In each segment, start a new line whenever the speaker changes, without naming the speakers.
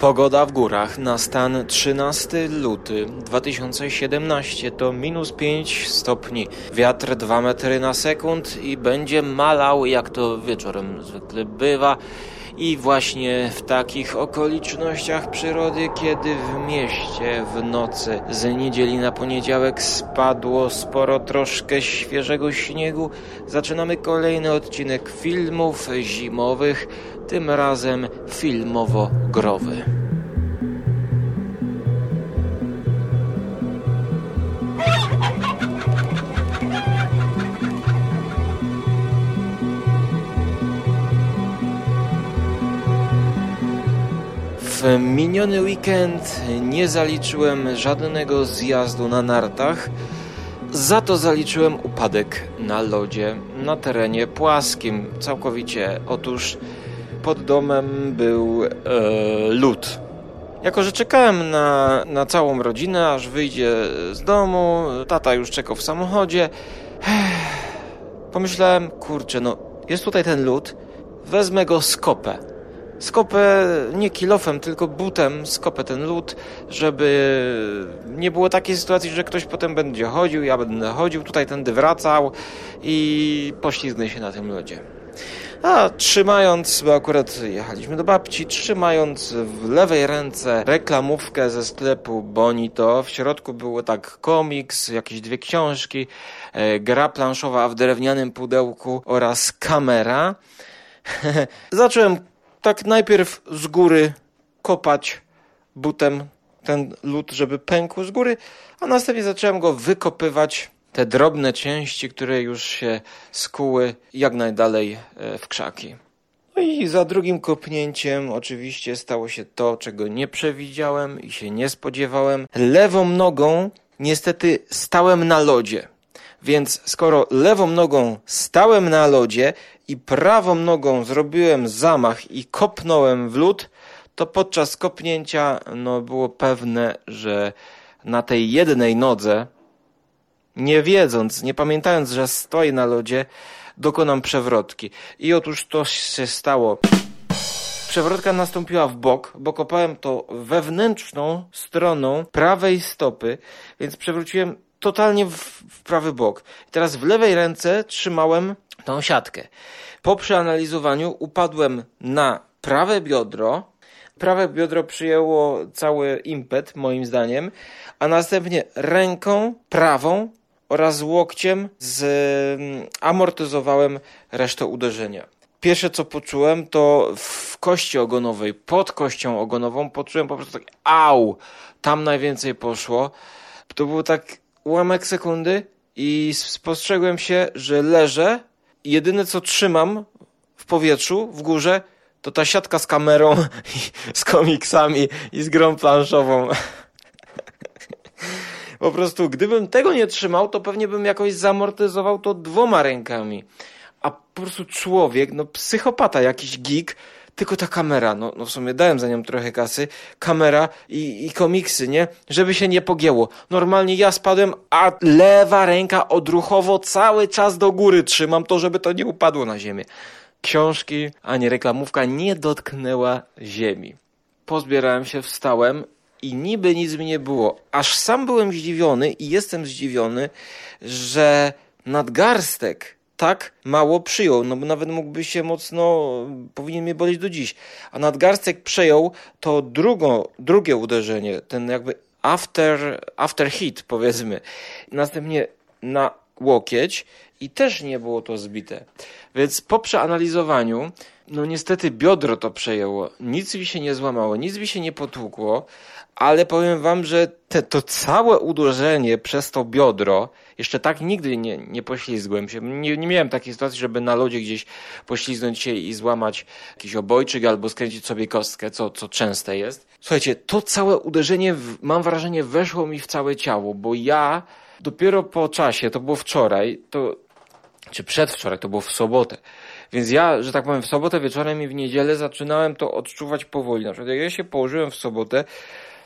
Pogoda w górach na stan 13 luty 2017 to minus 5 stopni, wiatr 2 metry na sekund i będzie malał jak to wieczorem zwykle bywa. I właśnie w takich okolicznościach przyrody, kiedy w mieście w nocy z niedzieli na poniedziałek spadło sporo troszkę świeżego śniegu, zaczynamy kolejny odcinek filmów zimowych, tym razem filmowo-growy. W miniony weekend nie zaliczyłem żadnego zjazdu na nartach, za to zaliczyłem upadek na lodzie na terenie płaskim. Całkowicie. Otóż pod domem był e, lód. Jako, że czekałem na, na całą rodzinę, aż wyjdzie z domu, tata już czekał w samochodzie, pomyślałem, kurczę, no jest tutaj ten lód, wezmę go skopę skopę nie kilofem, tylko butem skopę ten lód, żeby nie było takiej sytuacji, że ktoś potem będzie chodził, ja będę chodził, tutaj tędy wracał i poślizgnę się na tym lodzie. A trzymając, bo akurat jechaliśmy do babci, trzymając w lewej ręce reklamówkę ze sklepu Bonito, w środku było tak komiks, jakieś dwie książki, e, gra planszowa w drewnianym pudełku oraz kamera. Zacząłem tak najpierw z góry kopać butem ten lód, żeby pękł z góry, a następnie zacząłem go wykopywać te drobne części, które już się skuły jak najdalej e, w krzaki. No i za drugim kopnięciem oczywiście stało się to, czego nie przewidziałem i się nie spodziewałem. Lewą nogą niestety stałem na lodzie. Więc skoro lewą nogą stałem na lodzie i prawą nogą zrobiłem zamach i kopnąłem w lód, to podczas kopnięcia no, było pewne, że na tej jednej nodze, nie wiedząc, nie pamiętając, że stoję na lodzie, dokonam przewrotki. I otóż to się stało. Przewrotka nastąpiła w bok, bo kopałem to wewnętrzną stroną prawej stopy, więc przewróciłem totalnie w, w prawy bok. I teraz w lewej ręce trzymałem tą siatkę. Po przeanalizowaniu upadłem na prawe biodro. Prawe biodro przyjęło cały impet, moim zdaniem, a następnie ręką prawą oraz łokciem zamortyzowałem resztę uderzenia. Pierwsze co poczułem to w kości ogonowej, pod kością ogonową poczułem po prostu tak au, tam najwięcej poszło. To było tak ułamek sekundy i spostrzegłem się, że leżę i jedyne co trzymam w powietrzu, w górze, to ta siatka z kamerą, z komiksami i z grą planszową. Po prostu, gdybym tego nie trzymał, to pewnie bym jakoś zamortyzował to dwoma rękami. A po prostu człowiek, no psychopata, jakiś geek, tylko ta kamera, no, no w sumie dałem za nią trochę kasy, kamera i, i komiksy, nie? Żeby się nie pogięło. Normalnie ja spadłem, a lewa ręka odruchowo cały czas do góry trzymam to, żeby to nie upadło na ziemię. Książki, ani reklamówka nie dotknęła ziemi. Pozbierałem się, wstałem i niby nic mi nie było. Aż sam byłem zdziwiony i jestem zdziwiony, że nadgarstek tak mało przyjął, no bo nawet mógłby się mocno, powinien mnie boleć do dziś. A nadgarstek przejął to drugo, drugie uderzenie, ten jakby after, after hit powiedzmy. Następnie na łokieć i też nie było to zbite. Więc po przeanalizowaniu, no niestety biodro to przejęło. Nic mi się nie złamało, nic mi się nie potłukło, ale powiem wam, że te, to całe uderzenie przez to biodro, jeszcze tak nigdy nie, nie poślizgłem się. Nie, nie miałem takiej sytuacji, żeby na lodzie gdzieś poślizgnąć się i złamać jakiś obojczyk albo skręcić sobie kostkę, co, co częste jest. Słuchajcie, to całe uderzenie, mam wrażenie, weszło mi w całe ciało, bo ja dopiero po czasie, to było wczoraj, to, czy przedwczoraj, to było w sobotę, więc ja, że tak powiem, w sobotę wieczorem i w niedzielę zaczynałem to odczuwać powoli. Na przykład jak ja się położyłem w sobotę,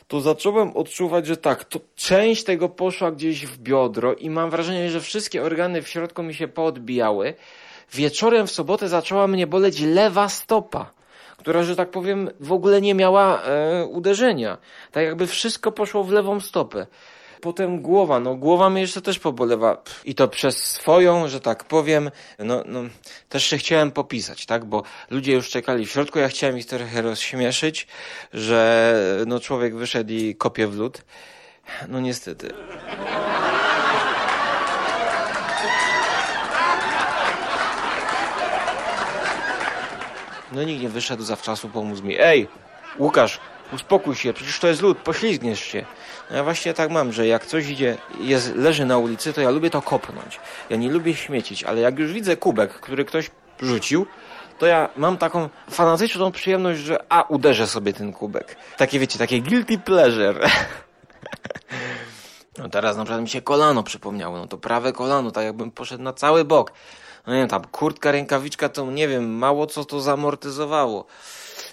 to zacząłem odczuwać, że tak, to część tego poszła gdzieś w biodro i mam wrażenie, że wszystkie organy w środku mi się poodbijały. Wieczorem w sobotę zaczęła mnie boleć lewa stopa która, że tak powiem, w ogóle nie miała e, uderzenia. Tak jakby wszystko poszło w lewą stopę. Potem głowa, no głowa mnie jeszcze też pobolewa. I to przez swoją, że tak powiem, no, no też się chciałem popisać, tak? Bo ludzie już czekali w środku, ja chciałem ich trochę rozśmieszyć, że no człowiek wyszedł i kopie w lód. No niestety. No nikt nie wyszedł zawczasu pomóc mi. Ej, Łukasz, uspokój się, przecież to jest lód, poślizgniesz się. No ja właśnie tak mam, że jak coś idzie, jest, leży na ulicy, to ja lubię to kopnąć. Ja nie lubię śmiecić, ale jak już widzę kubek, który ktoś rzucił, to ja mam taką fanatyczną przyjemność, że a, uderzę sobie ten kubek. Takie wiecie, takie guilty pleasure. No teraz na przykład mi się kolano przypomniało, no to prawe kolano, tak jakbym poszedł na cały bok. No nie wiem, tam kurtka, rękawiczka to nie wiem, mało co to zamortyzowało.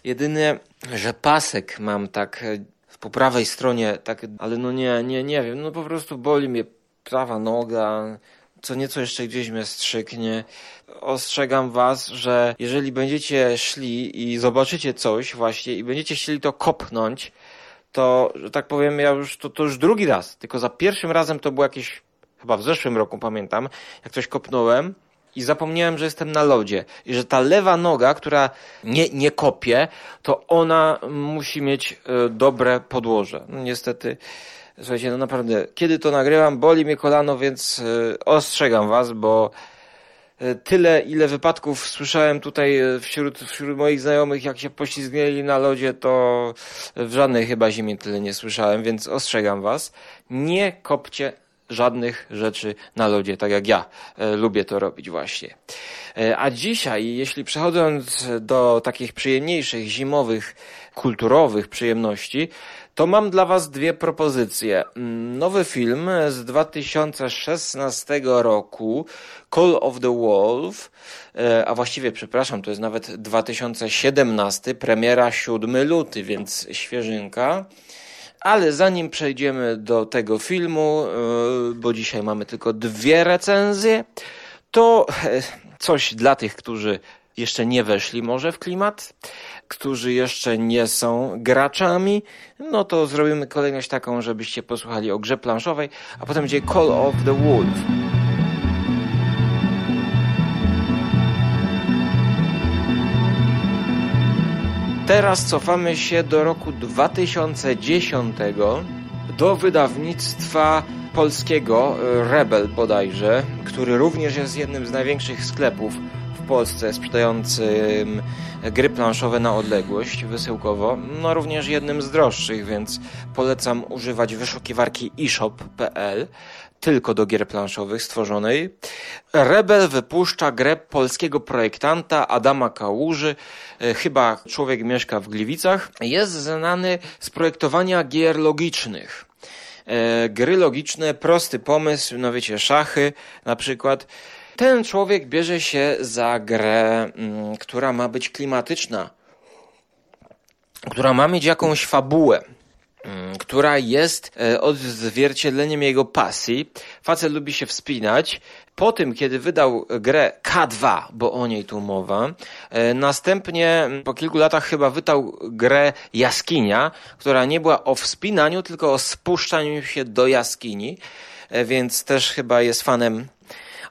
Jedynie, że pasek mam tak e, po prawej stronie, tak, ale no nie, nie, nie wiem, no po prostu boli mnie prawa noga, co nieco jeszcze gdzieś mnie strzyknie. Ostrzegam was, że jeżeli będziecie szli i zobaczycie coś właśnie i będziecie chcieli to kopnąć, to, że tak powiem, ja już, to, to już drugi raz, tylko za pierwszym razem to było jakieś, chyba w zeszłym roku pamiętam, jak coś kopnąłem, i zapomniałem, że jestem na lodzie i że ta lewa noga, która nie, nie kopie, to ona musi mieć e, dobre podłoże. No, niestety, słuchajcie, no naprawdę, kiedy to nagrywam, boli mnie kolano, więc e, ostrzegam was, bo e, tyle, ile wypadków słyszałem tutaj wśród, wśród moich znajomych, jak się poślizgnęli na lodzie, to w żadnej chyba zimie tyle nie słyszałem, więc ostrzegam was. Nie kopcie żadnych rzeczy na lodzie, tak jak ja e, lubię to robić właśnie. E, a dzisiaj, jeśli przechodząc do takich przyjemniejszych, zimowych, kulturowych przyjemności, to mam dla Was dwie propozycje. Mm, nowy film z 2016 roku, Call of the Wolf, e, a właściwie, przepraszam, to jest nawet 2017, premiera 7 luty, więc świeżynka. Ale zanim przejdziemy do tego filmu, e, bo dzisiaj mamy tylko dwie recenzje, to e, coś dla tych, którzy jeszcze nie weszli może w klimat, którzy jeszcze nie są graczami, no to zrobimy kolejność taką, żebyście posłuchali o grze planszowej, a potem będzie Call of the Wolf. Teraz cofamy się do roku 2010 do wydawnictwa polskiego e, Rebel bodajże, który również jest jednym z największych sklepów w Polsce sprzedającym gry planszowe na odległość wysyłkowo, no również jednym z droższych, więc polecam używać wyszukiwarki eShop.pl tylko do gier planszowych stworzonej. Rebel wypuszcza grę polskiego projektanta Adama Kałuży. E, chyba człowiek mieszka w Gliwicach. Jest znany z projektowania gier logicznych. E, gry logiczne, prosty pomysł, no wiecie, szachy na przykład. Ten człowiek bierze się za grę, mm, która ma być klimatyczna, która ma mieć jakąś fabułę. Mm, która jest e, odzwierciedleniem jego pasji. Facet lubi się wspinać. Po tym, kiedy wydał grę K2, bo o niej tu mowa, e, następnie mm, po kilku latach chyba wydał grę Jaskinia, która nie była o wspinaniu, tylko o spuszczaniu się do jaskini, e, więc też chyba jest fanem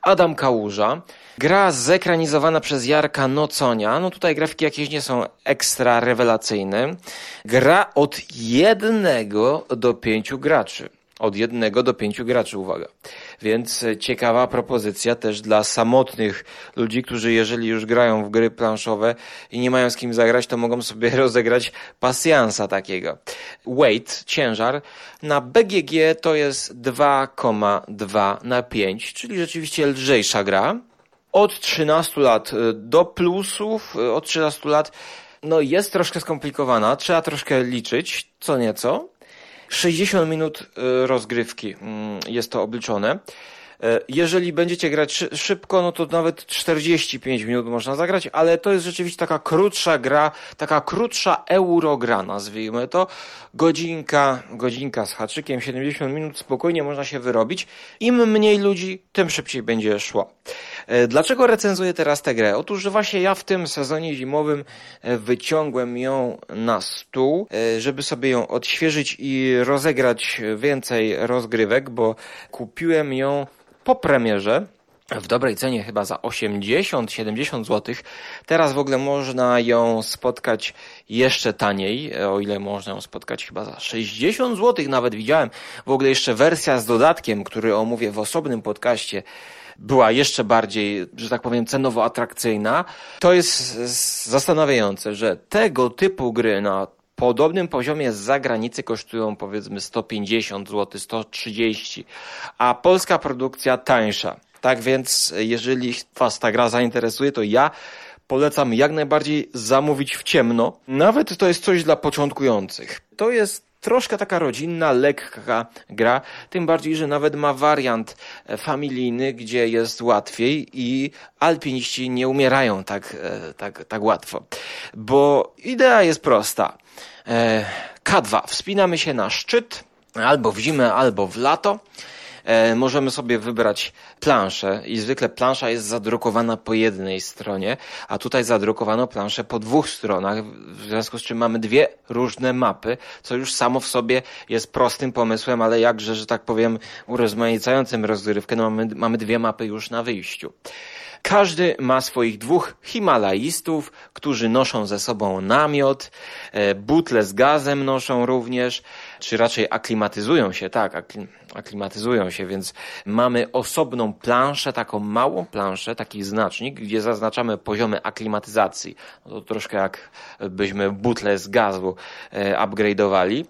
Adam Kałuża. Gra zekranizowana przez Jarka Noconia. No tutaj grafiki jakieś nie są ekstra rewelacyjne. Gra od jednego do pięciu graczy. Od jednego do pięciu graczy, uwaga. Więc ciekawa propozycja też dla samotnych ludzi, którzy jeżeli już grają w gry planszowe i nie mają z kim zagrać, to mogą sobie rozegrać pasjansa takiego. Weight, ciężar, na BGG to jest 2,2 na 5, czyli rzeczywiście lżejsza gra od 13 lat y, do plusów, y, od 13 lat, no jest troszkę skomplikowana, trzeba troszkę liczyć, co nieco. 60 minut y, rozgrywki mm, jest to obliczone. E, jeżeli będziecie grać szybko, no to nawet 45 minut można zagrać, ale to jest rzeczywiście taka krótsza gra, taka krótsza eurogra, nazwijmy to. Godzinka, godzinka z haczykiem, 70 minut spokojnie można się wyrobić. Im mniej ludzi, tym szybciej będzie szło. E, dlaczego recenzuję teraz tę grę? Otóż właśnie ja w tym sezonie zimowym e, wyciągłem ją na stół, żeby sobie ją odświeżyć i rozegrać więcej rozgrywek, bo kupiłem ją po premierze w dobrej cenie chyba za 80-70 zł. Teraz w ogóle można ją spotkać jeszcze taniej, o ile można ją spotkać chyba za 60 zł nawet widziałem. W ogóle jeszcze wersja z dodatkiem, który omówię w osobnym podcaście była jeszcze bardziej, że tak powiem, cenowo atrakcyjna. To jest zastanawiające, że tego typu gry na podobnym poziomie z zagranicy kosztują powiedzmy 150 zł, 130, a polska produkcja tańsza. Tak więc, jeżeli Was ta gra zainteresuje, to ja polecam jak najbardziej zamówić w ciemno. Nawet to jest coś dla początkujących. To jest troszkę taka rodzinna, lekka gra, tym bardziej, że nawet ma wariant familijny, gdzie jest łatwiej i alpiniści nie umierają tak, e, tak, tak łatwo. Bo idea jest prosta. E, K2. Wspinamy się na szczyt albo w zimę, albo w lato. E, możemy sobie wybrać planszę i zwykle plansza jest zadrukowana po jednej stronie, a tutaj zadrukowano planszę po dwóch stronach, w związku z czym mamy dwie różne mapy, co już samo w sobie jest prostym pomysłem, ale jakże, że tak powiem, urozmaicającym rozgrywkę, no mamy, mamy dwie mapy już na wyjściu. Każdy ma swoich dwóch Himalajistów, którzy noszą ze sobą namiot, e, butle z gazem noszą również, czy raczej aklimatyzują się, tak, aklimatyzują się, więc mamy osobną planszę, taką małą planszę, taki znacznik, gdzie zaznaczamy poziomy aklimatyzacji. No to troszkę jak byśmy butle z gazu e, upgrade'owali.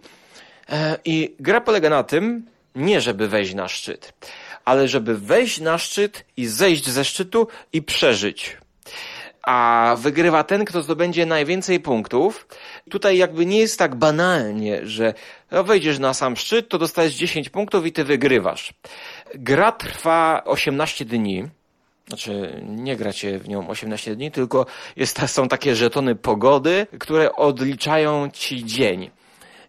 E, I gra polega na tym, nie żeby wejść na szczyt ale żeby wejść na szczyt i zejść ze szczytu i przeżyć. A wygrywa ten, kto zdobędzie najwięcej punktów. Tutaj jakby nie jest tak banalnie, że wejdziesz na sam szczyt, to dostajesz 10 punktów i ty wygrywasz. Gra trwa 18 dni. Znaczy, nie gracie w nią 18 dni, tylko jest, są takie żetony pogody, które odliczają ci dzień.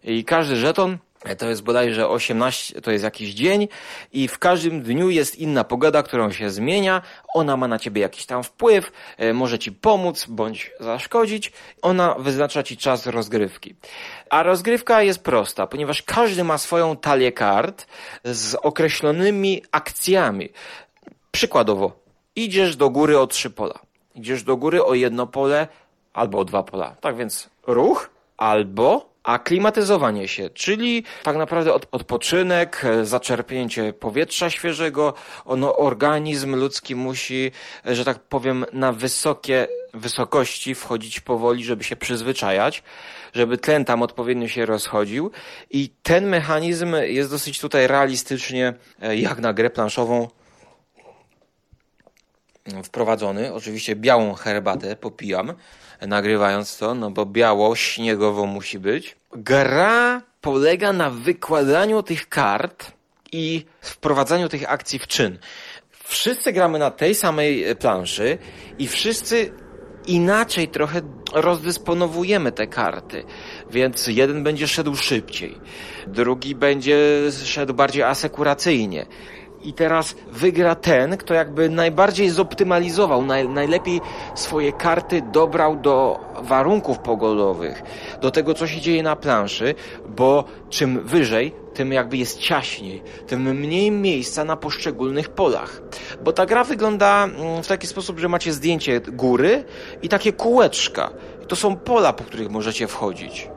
I każdy żeton to jest bodajże 18, to jest jakiś dzień i w każdym dniu jest inna pogoda, którą się zmienia. Ona ma na ciebie jakiś tam wpływ, e, może ci pomóc bądź zaszkodzić. Ona wyznacza ci czas rozgrywki. A rozgrywka jest prosta, ponieważ każdy ma swoją talię kart z określonymi akcjami. Przykładowo, idziesz do góry o trzy pola. Idziesz do góry o jedno pole albo o dwa pola. Tak więc ruch albo aklimatyzowanie się, czyli tak naprawdę odpoczynek, e, zaczerpnięcie powietrza świeżego. Ono, organizm ludzki musi, e, że tak powiem, na wysokie wysokości wchodzić powoli, żeby się przyzwyczajać, żeby tlen tam odpowiednio się rozchodził i ten mechanizm jest dosyć tutaj realistycznie, e, jak na grę planszową, wprowadzony. Oczywiście białą herbatę popijam, nagrywając to, no bo biało, śniegowo musi być. Gra polega na wykładaniu tych kart i wprowadzaniu tych akcji w czyn. Wszyscy gramy na tej samej planszy i wszyscy inaczej trochę rozdysponowujemy te karty. Więc jeden będzie szedł szybciej, drugi będzie szedł bardziej asekuracyjnie i teraz wygra ten, kto jakby najbardziej zoptymalizował, naj, najlepiej swoje karty dobrał do warunków pogodowych, do tego, co się dzieje na planszy, bo czym wyżej, tym jakby jest ciaśniej, tym mniej miejsca na poszczególnych polach. Bo ta gra wygląda mm, w taki sposób, że macie zdjęcie góry i takie kółeczka. To są pola, po których możecie wchodzić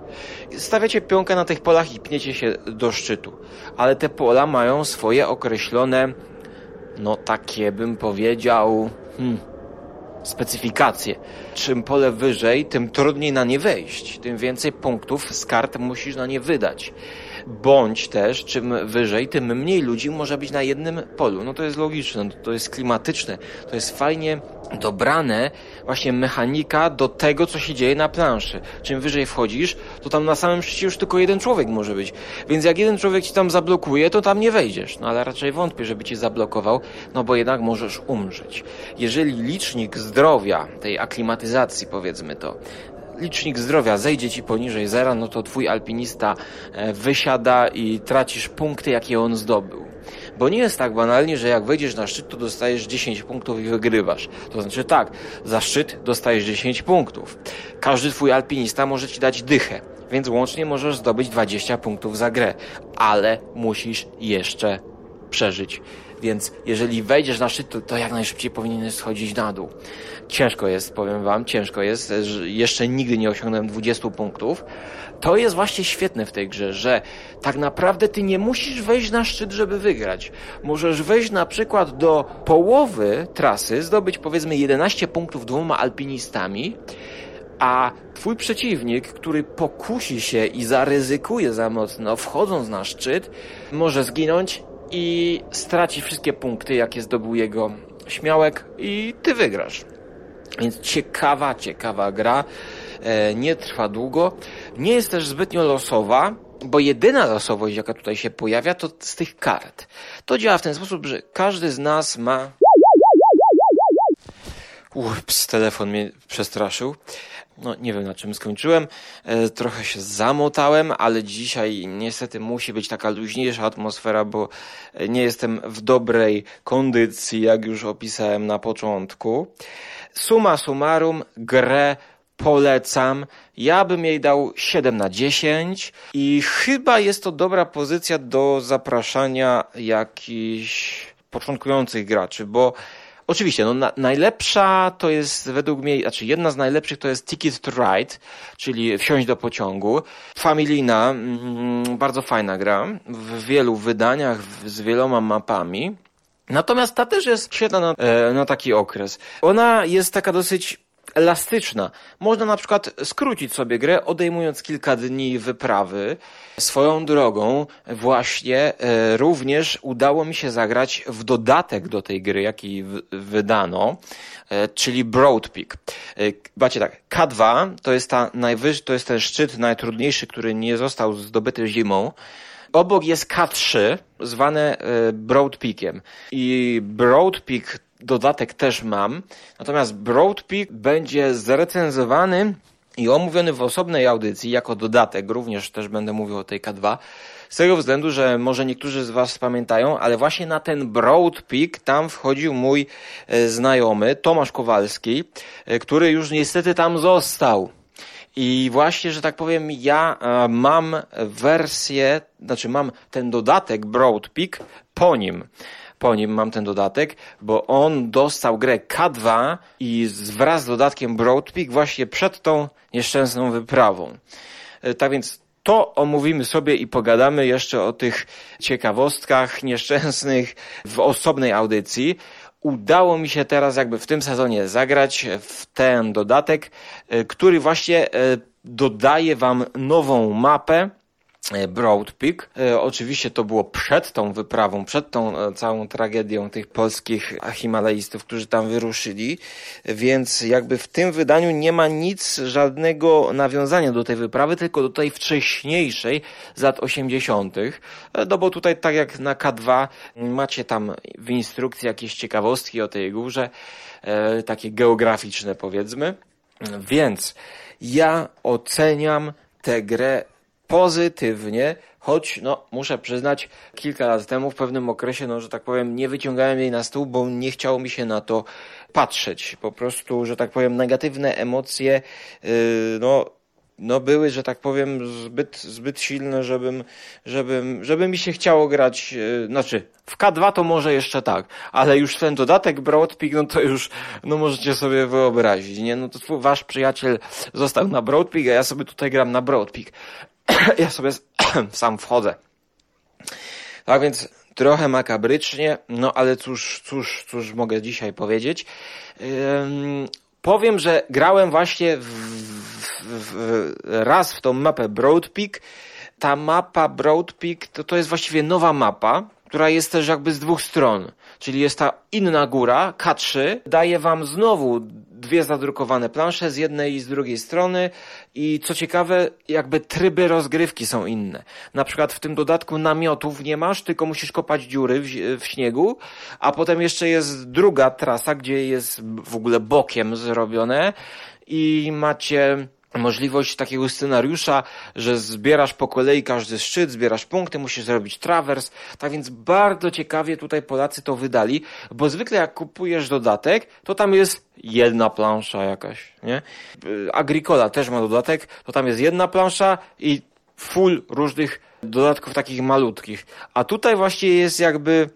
stawiacie pionkę na tych polach i pniecie się do szczytu. Ale te pola mają swoje określone, no takie bym powiedział, hmm, specyfikacje. Czym pole wyżej, tym trudniej na nie wejść, tym więcej punktów z kart musisz na nie wydać. bądź też czym wyżej, tym mniej ludzi może być na jednym polu. No to jest logiczne, to jest klimatyczne, to jest fajnie dobrane właśnie mechanika do tego, co się dzieje na planszy. Czym wyżej wchodzisz, to tam na samym szczycie już tylko jeden człowiek może być. Więc jak jeden człowiek ci tam zablokuje, to tam nie wejdziesz. No ale raczej wątpię, żeby cię zablokował, no bo jednak możesz umrzeć. Jeżeli licznik zdrowia, tej aklimatyzacji powiedzmy to, licznik zdrowia zejdzie ci poniżej zera, no to twój alpinista e, wysiada i tracisz punkty, jakie on zdobył. Bo nie jest tak banalnie, że jak wejdziesz na szczyt, to dostajesz 10 punktów i wygrywasz. To znaczy tak, za szczyt dostajesz 10 punktów. Każdy twój alpinista może ci dać dychę, więc łącznie możesz zdobyć 20 punktów za grę, ale musisz jeszcze przeżyć. Więc jeżeli wejdziesz na szczyt, to, to jak najszybciej powinieneś schodzić na dół. Ciężko jest, powiem wam, ciężko jest. Jeszcze nigdy nie osiągnąłem 20 punktów. To jest właśnie świetne w tej grze, że tak naprawdę ty nie musisz wejść na szczyt, żeby wygrać. Możesz wejść na przykład do połowy trasy, zdobyć powiedzmy 11 punktów dwoma alpinistami, a twój przeciwnik, który pokusi się i zaryzykuje za mocno, wchodząc na szczyt, może zginąć i straci wszystkie punkty, jakie zdobył jego śmiałek i ty wygrasz. Więc ciekawa, ciekawa gra. E, nie trwa długo. Nie jest też zbytnio losowa, bo jedyna losowość, jaka tutaj się pojawia, to z tych kart. To działa w ten sposób, że każdy z nas ma. Ups, telefon mnie przestraszył. No, nie wiem na czym skończyłem. E, trochę się zamotałem, ale dzisiaj niestety musi być taka luźniejsza atmosfera, bo nie jestem w dobrej kondycji, jak już opisałem na początku. Suma summarum, grę polecam. Ja bym jej dał 7 na 10 i chyba jest to dobra pozycja do zapraszania jakichś początkujących graczy, bo Oczywiście, no na, najlepsza to jest według mnie, znaczy jedna z najlepszych to jest Ticket to Ride, czyli wsiąść do pociągu. Familijna, mm, bardzo fajna gra, w wielu wydaniach, z wieloma mapami. Natomiast ta też jest świetna na, e, na taki okres. Ona jest taka dosyć elastyczna. Można na przykład skrócić sobie grę, odejmując kilka dni wyprawy. Swoją drogą właśnie e, również udało mi się zagrać w dodatek do tej gry, jaki wydano, e, czyli Broad Peak. E, bacie tak, K2 to jest ta najwyższy, to jest ten szczyt najtrudniejszy, który nie został zdobyty zimą. Obok jest K3, zwane e, Broad Peakiem. I Broad Peak dodatek też mam. Natomiast Broad Peak będzie zrecenzowany i omówiony w osobnej audycji jako dodatek. Również też będę mówił o tej K2. Z tego względu, że może niektórzy z Was pamiętają, ale właśnie na ten Broad Peak tam wchodził mój e, znajomy Tomasz Kowalski, e, który już niestety tam został. I właśnie, że tak powiem, ja e, mam wersję, znaczy mam ten dodatek Broad Peak po nim po nim mam ten dodatek, bo on dostał grę K2 i wraz z dodatkiem Broadpeak właśnie przed tą nieszczęsną wyprawą. E, tak więc to omówimy sobie i pogadamy jeszcze o tych ciekawostkach nieszczęsnych w osobnej audycji. Udało mi się teraz jakby w tym sezonie zagrać w ten dodatek, e, który właśnie e, dodaje wam nową mapę, Broad Peak. E, oczywiście to było przed tą wyprawą, przed tą e, całą tragedią tych polskich Himalajstów, którzy tam wyruszyli, więc jakby w tym wydaniu nie ma nic, żadnego nawiązania do tej wyprawy, tylko do tej wcześniejszej z lat 80. No bo tutaj tak jak na K2 macie tam w instrukcji jakieś ciekawostki o tej górze, takie geograficzne powiedzmy. Więc ja oceniam tę grę pozytywnie, choć no, muszę przyznać, kilka lat temu w pewnym okresie, no, że tak powiem, nie wyciągałem jej na stół, bo nie chciało mi się na to patrzeć. Po prostu, że tak powiem, negatywne emocje, yy, no, no były, że tak powiem, zbyt, zbyt silne, żebym, żebym, żeby mi się chciało grać, yy, znaczy w K2 to może jeszcze tak, ale już ten dodatek Broadpeak, no to już, no możecie sobie wyobrazić, nie? No to twój, wasz przyjaciel został na Broadpeak, a ja sobie tutaj gram na Broadpeak. ja sobie sam wchodzę. Tak więc trochę makabrycznie, no ale cóż, cóż, cóż mogę dzisiaj powiedzieć. Powiem, że grałem właśnie w, w, w, raz w tą mapę Broad Peak Ta mapa Broad Peak to, to jest właściwie nowa mapa, która jest też jakby z dwóch stron. Czyli jest ta inna góra, K3, daje wam znowu dwie zadrukowane plansze z jednej i z drugiej strony i co ciekawe, jakby tryby rozgrywki są inne. Na przykład w tym dodatku namiotów nie masz, tylko musisz kopać dziury w, w śniegu, a potem jeszcze jest druga trasa, gdzie jest w ogóle bokiem zrobione i macie możliwość takiego scenariusza, że zbierasz po kolei każdy szczyt, zbierasz punkty, musisz zrobić trawers. Tak więc bardzo ciekawie tutaj Polacy to wydali, bo zwykle jak kupujesz dodatek, to tam jest jedna plansza jakaś, nie? Agricola też ma dodatek, to tam jest jedna plansza i full różnych dodatków takich malutkich. A tutaj właśnie jest jakby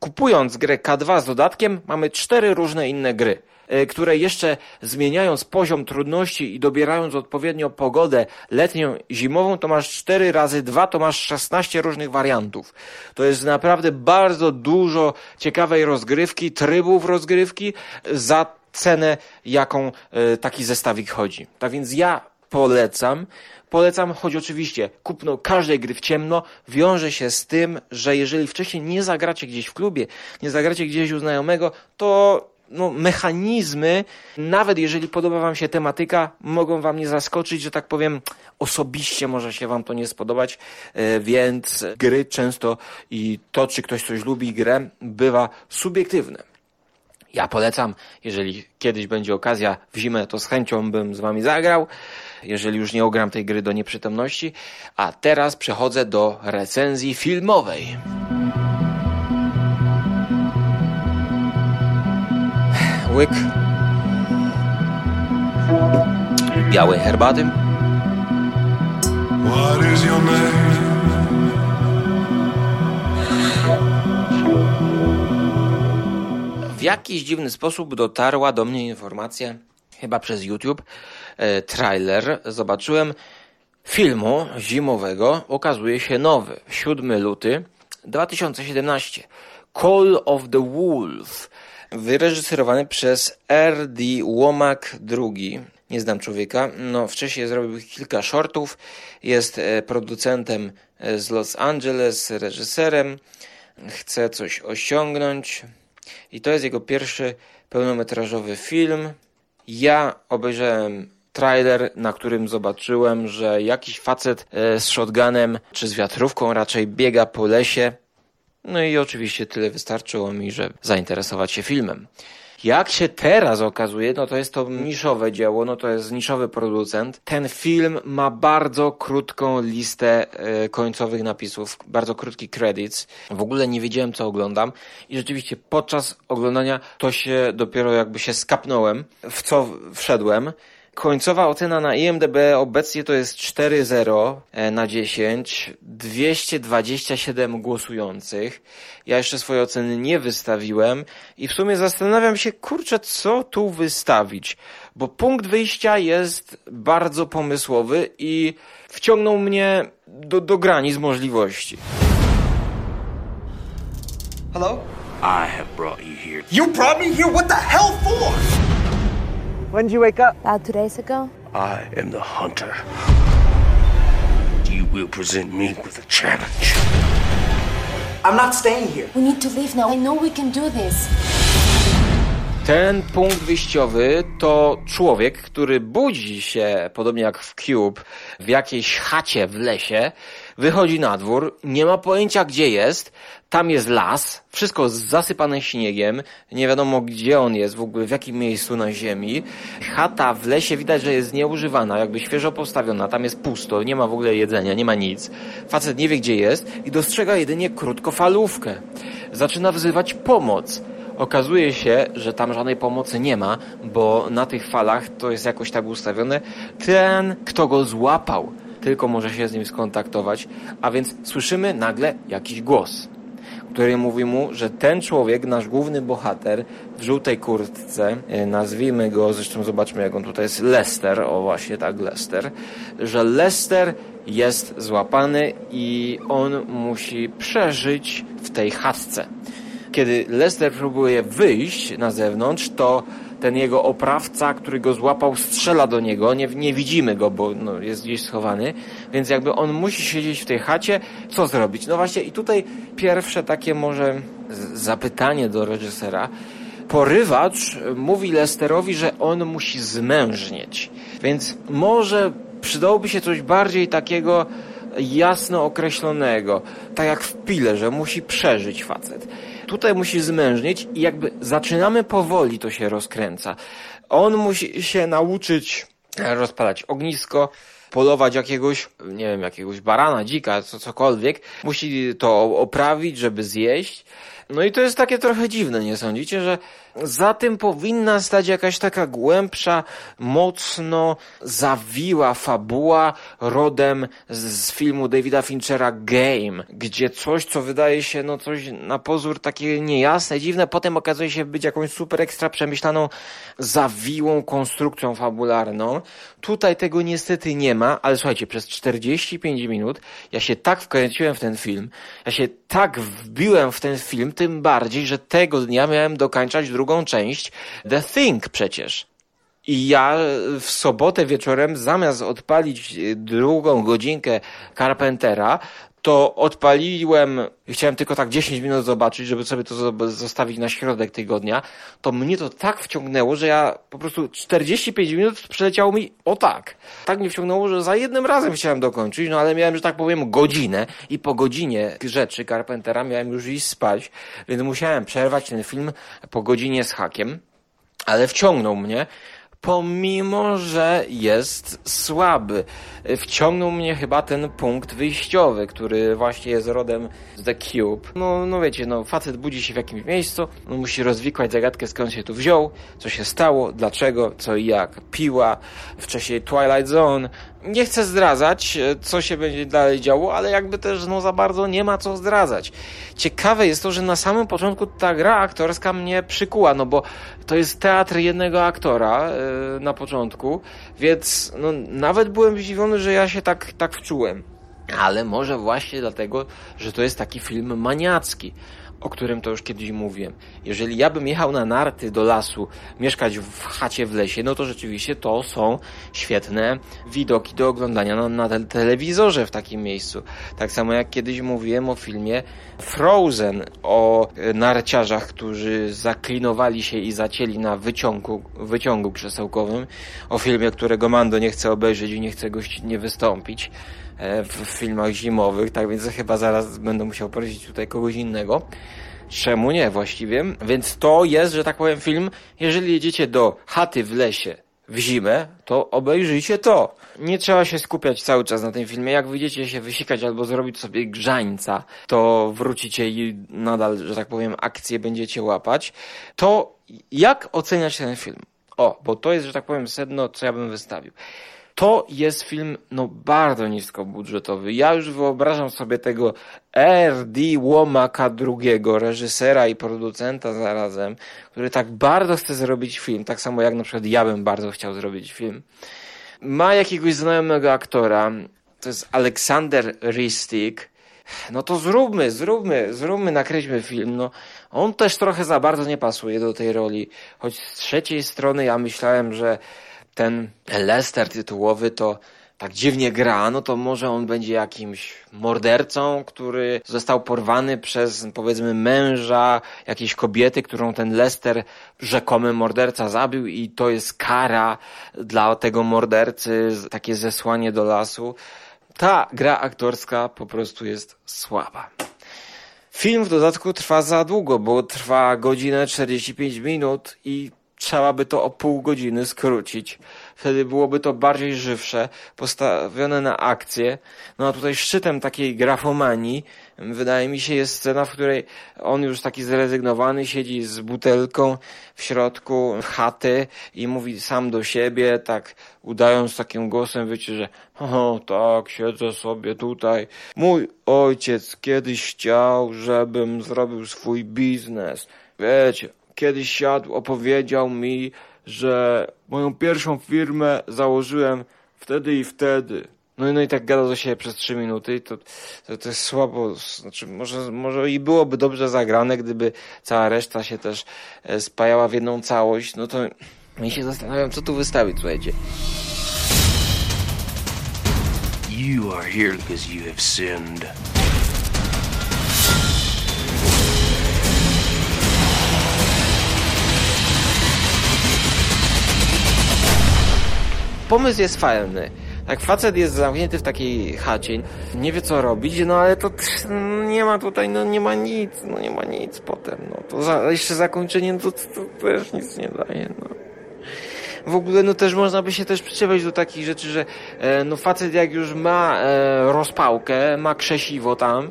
kupując grę K2 z dodatkiem, mamy cztery różne inne gry. E, które jeszcze zmieniając poziom trudności i dobierając odpowiednio pogodę letnią, zimową, to masz 4 razy 2, to masz 16 różnych wariantów. To jest naprawdę bardzo dużo ciekawej rozgrywki, trybów rozgrywki za cenę, jaką e, taki zestawik chodzi. Tak więc ja polecam. Polecam, choć oczywiście kupno każdej gry w ciemno wiąże się z tym, że jeżeli wcześniej nie zagracie gdzieś w klubie, nie zagracie gdzieś u znajomego, to no, mechanizmy, nawet jeżeli podoba Wam się tematyka, mogą Wam nie zaskoczyć, że tak powiem, osobiście może się Wam to nie spodobać, e, więc gry często i to, czy ktoś coś lubi grę, bywa subiektywne. Ja polecam, jeżeli kiedyś będzie okazja w zimę, to z chęcią bym z Wami zagrał, jeżeli już nie ogram tej gry do nieprzytomności. A teraz przechodzę do recenzji filmowej. łyk białej herbaty. W jakiś dziwny sposób dotarła do mnie informacja, chyba przez YouTube, trailer. Zobaczyłem filmu zimowego, okazuje się nowy, 7 luty 2017. Call of the Wolf wyreżyserowany przez R.D. Womack II. Nie znam człowieka. No, wcześniej zrobił kilka shortów. Jest e, producentem e, z Los Angeles, reżyserem. Chce coś osiągnąć. I to jest jego pierwszy pełnometrażowy film. Ja obejrzałem trailer, na którym zobaczyłem, że jakiś facet e, z shotgunem, czy z wiatrówką raczej biega po lesie no i oczywiście tyle wystarczyło mi, żeby zainteresować się filmem. Jak się teraz okazuje, no to jest to niszowe dzieło, no to jest niszowy producent. Ten film ma bardzo krótką listę e, końcowych napisów, bardzo krótki credits. W ogóle nie wiedziałem, co oglądam i rzeczywiście podczas oglądania to się dopiero jakby się skapnąłem, w co wszedłem. Końcowa ocena na IMDB obecnie to jest 4,0 e, na 10, 227 głosujących. Ja jeszcze swoje oceny nie wystawiłem i w sumie zastanawiam się, kurczę, co tu wystawić, bo punkt wyjścia jest bardzo pomysłowy i wciągnął mnie do, do granic możliwości.
Hello? I have brought you here. You brought me here? What the hell for?
When did you wake up?
About two days ago.
I am the hunter. You will present me with a challenge.
I'm not staying here.
We need to leave now. I know we can do this.
Ten punkt wyjściowy to człowiek, który budzi się, podobnie jak w Cube, w jakiejś chacie w lesie, wychodzi na dwór, nie ma pojęcia gdzie jest, tam jest las, wszystko zasypane śniegiem, nie wiadomo gdzie on jest, w ogóle w jakim miejscu na ziemi. Chata w lesie widać, że jest nieużywana, jakby świeżo postawiona, tam jest pusto, nie ma w ogóle jedzenia, nie ma nic. Facet nie wie gdzie jest i dostrzega jedynie krótkofalówkę. Zaczyna wzywać pomoc. Okazuje się, że tam żadnej pomocy nie ma, bo na tych falach to jest jakoś tak ustawione. Ten, kto go złapał, tylko może się z nim skontaktować, a więc słyszymy nagle jakiś głos który mówi mu, że ten człowiek, nasz główny bohater w żółtej kurtce, e, nazwijmy go, zresztą zobaczmy jak on tutaj jest, Lester, o właśnie tak, Lester, że Lester jest złapany i on musi przeżyć w tej chatce. Kiedy Lester próbuje wyjść na zewnątrz, to ten jego oprawca, który go złapał, strzela do niego. Nie, nie widzimy go, bo no, jest gdzieś schowany, więc jakby on musi siedzieć w tej chacie. Co zrobić? No właśnie, i tutaj pierwsze takie może zapytanie do reżysera. Porywacz mówi Lesterowi, że on musi zmężnieć, więc może przydałoby się coś bardziej takiego jasno określonego, tak jak w pile, że musi przeżyć facet. Tutaj musi zmężnieć i jakby zaczynamy powoli, to się rozkręca. On musi się nauczyć rozpalać ognisko, polować jakiegoś, nie wiem, jakiegoś barana, dzika, co, cokolwiek. Musi to oprawić, żeby zjeść. No i to jest takie trochę dziwne, nie sądzicie, że za tym powinna stać jakaś taka głębsza, mocno zawiła fabuła rodem z, filmu Davida Finchera Game, gdzie coś, co wydaje się no coś na pozór takie niejasne, dziwne, potem okazuje się być jakąś super ekstra przemyślaną, zawiłą konstrukcją fabularną. Tutaj tego niestety nie ma, ale słuchajcie, przez 45 minut ja się tak wkręciłem w ten film, ja się tak wbiłem w ten film, tym bardziej, że tego dnia miałem dokończać drugą część The Thing przecież. I ja w sobotę wieczorem, zamiast odpalić drugą godzinkę Carpentera, to odpaliłem, chciałem tylko tak 10 minut zobaczyć, żeby sobie to zostawić na środek tygodnia, to mnie to tak wciągnęło, że ja po prostu 45 minut przeleciało mi o tak. Tak mnie wciągnęło, że za jednym razem chciałem dokończyć, no ale miałem, że tak powiem, godzinę i po godzinie rzeczy Carpentera miałem już iść spać, więc musiałem przerwać ten film po godzinie z hakiem, ale wciągnął mnie pomimo że jest słaby. Wciągnął mnie chyba ten punkt wyjściowy, który właśnie jest rodem z The Cube. No, no wiecie, no facet budzi się w jakimś miejscu, musi rozwikłać zagadkę skąd się tu wziął, co się stało, dlaczego, co i jak. Piła, wcześniej Twilight Zone, nie chcę zdradzać, e, co się będzie dalej działo, ale jakby też no za bardzo nie ma co zdradzać. Ciekawe jest to, że na samym początku ta gra aktorska mnie przykuła, no bo to jest teatr jednego aktora yy, na początku, więc no, nawet byłem zdziwiony, że ja się tak, tak wczułem. Ale może właśnie dlatego, że to jest taki film maniacki o którym to już kiedyś mówiłem. Jeżeli ja bym jechał na narty do lasu, mieszkać w chacie w lesie, no to rzeczywiście to są świetne widoki do oglądania na, na telewizorze w takim miejscu. Tak samo jak kiedyś mówiłem o filmie Frozen, o narciarzach, którzy zaklinowali się i zacięli na wyciągu, wyciągu krzesełkowym, o filmie, którego Mando nie chce obejrzeć i nie chce gościnnie wystąpić. E, w filmach zimowych, tak więc chyba zaraz będę musiał prosić tutaj kogoś innego. Czemu nie właściwie? Więc to jest, że tak powiem, film, jeżeli jedziecie do chaty w lesie w zimę, to obejrzyjcie to. Nie trzeba się skupiać cały czas na tym filmie. Jak wyjdziecie się wysikać albo zrobić sobie grzańca, to wrócicie i nadal, że tak powiem, akcję będziecie łapać. To jak oceniać ten film? O, bo to jest, że tak powiem, sedno, co ja bym wystawił. To jest film no bardzo niskobudżetowy. Ja już wyobrażam sobie tego R.D. Łomaka drugiego, reżysera i producenta zarazem, który tak bardzo chce zrobić film, tak samo jak na przykład ja bym bardzo chciał zrobić film. Ma jakiegoś znajomego aktora, to jest Aleksander Ristik, no to zróbmy, zróbmy, zróbmy, nakreślmy film. No, on też trochę za bardzo nie pasuje do tej roli. Choć z trzeciej strony ja myślałem, że ten Lester tytułowy to tak dziwnie gra, no to może on będzie jakimś mordercą, który został porwany przez powiedzmy męża jakiejś kobiety, którą ten Lester, rzekomy morderca zabił i to jest kara dla tego mordercy, takie zesłanie do lasu. Ta gra aktorska po prostu jest słaba. Film w dodatku trwa za długo, bo trwa godzinę 45 minut i trzeba by to o pół godziny skrócić. Wtedy byłoby to bardziej żywsze, postawione na akcję. No a tutaj szczytem takiej grafomanii wydaje mi się jest scena, w której on już taki zrezygnowany siedzi z butelką w środku chaty i mówi sam do siebie, tak udając takim głosem, wiecie, że o tak, siedzę sobie tutaj. Mój ojciec kiedyś chciał, żebym zrobił swój biznes. Wiecie, kiedyś siadł, opowiedział mi, że moją pierwszą firmę założyłem wtedy i wtedy. No, no i tak gadał do siebie przez trzy minuty i to, to, to jest słabo, znaczy może, może i byłoby dobrze zagrane, gdyby cała reszta się też e, spajała w jedną całość, no to mi się zastanawiam, co tu wystawić, słuchajcie.
You are here because you have sinned.
Pomysł jest fajny. Tak, facet jest zamknięty w takiej chacie, nie wie co robić, no ale to nie ma tutaj, no nie ma nic, no nie ma nic potem, no to za, jeszcze zakończenie, to, to też nic nie daje, no. W ogóle, no też można by się też przyczepiać do takich rzeczy, że e, no facet jak już ma e, rozpałkę, ma krzesiwo tam,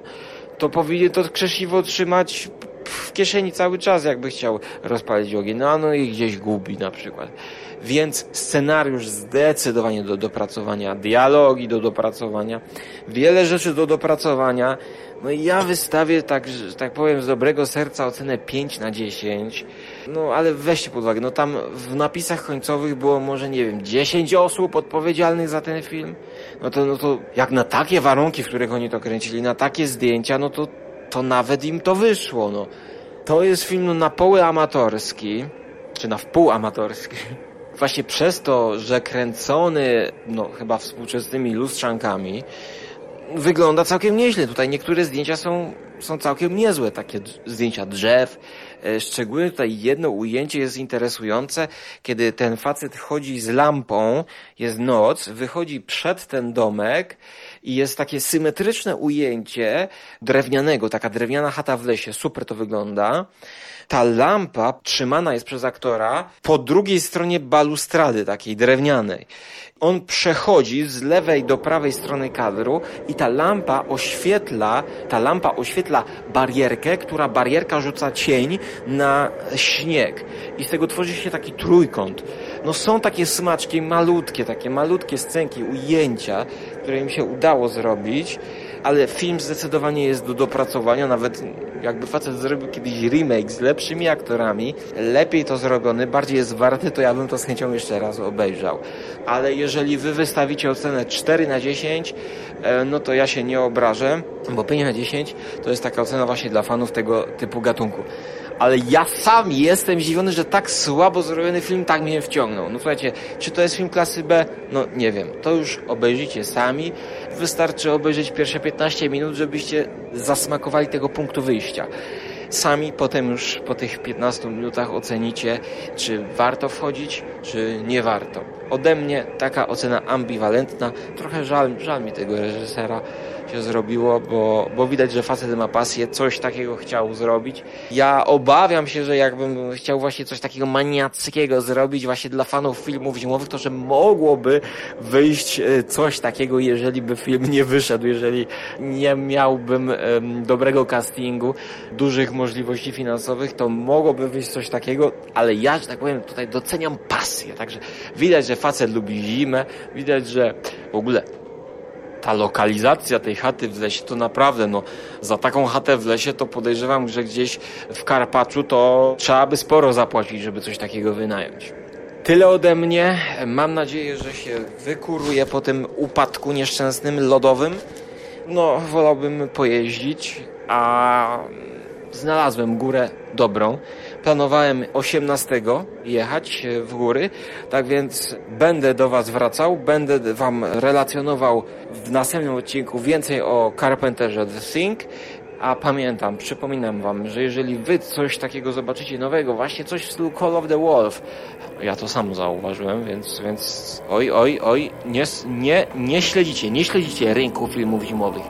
to powinien to krzesiwo trzymać w kieszeni cały czas, jakby chciał rozpalić ogień. No a no i gdzieś gubi na przykład. Więc scenariusz zdecydowanie do dopracowania, dialogi do dopracowania, wiele rzeczy do dopracowania. No i ja wystawię tak, tak powiem z dobrego serca ocenę 5 na 10. No ale weźcie pod uwagę, no tam w napisach końcowych było może nie wiem 10 osób odpowiedzialnych za ten film. No to, no to jak na takie warunki, w których oni to kręcili, na takie zdjęcia, no to to nawet im to wyszło, no. To jest film no, na poły amatorski, czy na wpół amatorski. Właśnie przez to, że kręcony, no chyba współczesnymi lustrzankami, wygląda całkiem nieźle. Tutaj niektóre zdjęcia są, są całkiem niezłe, takie zdjęcia drzew. E, szczególnie tutaj jedno ujęcie jest interesujące, kiedy ten facet chodzi z lampą, jest noc, wychodzi przed ten domek, i jest takie symetryczne ujęcie drewnianego, taka drewniana chata w lesie, super to wygląda. Ta lampa trzymana jest przez aktora po drugiej stronie balustrady takiej drewnianej. On przechodzi z lewej do prawej strony kadru i ta lampa oświetla, ta lampa oświetla barierkę, która barierka rzuca cień na śnieg. I z tego tworzy się taki trójkąt. No są takie smaczki malutkie, takie malutkie scenki, ujęcia, które im się udało zrobić, ale film zdecydowanie jest do dopracowania, nawet jakby facet zrobił kiedyś remake z lepszymi aktorami, lepiej to zrobiony, bardziej jest warty, to ja bym to z chęcią jeszcze raz obejrzał. Ale jeżeli wy wystawicie ocenę 4 na 10, e, no to ja się nie obrażę, bo 5 na 10 to jest taka ocena właśnie dla fanów tego typu gatunku ale ja sam jestem zdziwiony, że tak słabo zrobiony film tak mnie wciągnął. No słuchajcie, czy to jest film klasy B? No nie wiem. To już obejrzycie sami. Wystarczy obejrzeć pierwsze 15 minut, żebyście zasmakowali tego punktu wyjścia. Sami potem już po tych 15 minutach ocenicie, czy warto wchodzić, czy nie warto. Ode mnie taka ocena ambiwalentna. Trochę żal, żal mi tego reżysera się zrobiło, bo, bo widać, że facet ma pasję, coś takiego chciał zrobić. Ja obawiam się, że jakbym chciał właśnie coś takiego maniackiego zrobić właśnie dla fanów filmów zimowych, to że mogłoby wyjść e, coś takiego, jeżeli by film nie wyszedł, jeżeli nie miałbym um, dobrego castingu, dużych możliwości finansowych, to mogłoby wyjść coś takiego, ale ja, że tak powiem, tutaj doceniam pasję, także widać, że facet lubi zimę, widać, że w ogóle ta lokalizacja tej chaty w lesie to naprawdę, no, za taką chatę w lesie to podejrzewam, że gdzieś w Karpaczu to trzeba by sporo zapłacić, żeby coś takiego wynająć. Tyle ode mnie. Mam nadzieję, że się wykuruje po tym upadku nieszczęsnym lodowym. No, wolałbym pojeździć, a znalazłem górę dobrą. Planowałem 18 jechać w góry, tak więc będę do Was wracał, będę Wam relacjonował w następnym odcinku więcej o Carpenterze The Thing, a pamiętam, przypominam wam, że jeżeli wy coś takiego zobaczycie nowego, właśnie coś w stylu Call of the Wolf, ja to sam zauważyłem, więc, więc oj, oj, oj, nie, nie, nie śledzicie, nie śledzicie rynku filmów zimowych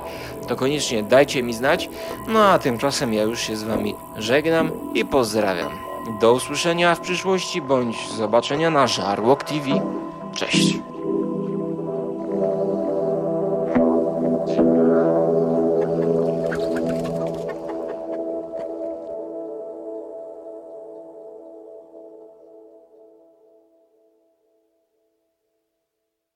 to koniecznie dajcie mi znać. No a tymczasem ja już się z Wami żegnam i pozdrawiam. Do usłyszenia w przyszłości bądź zobaczenia na Żarłok TV. Cześć!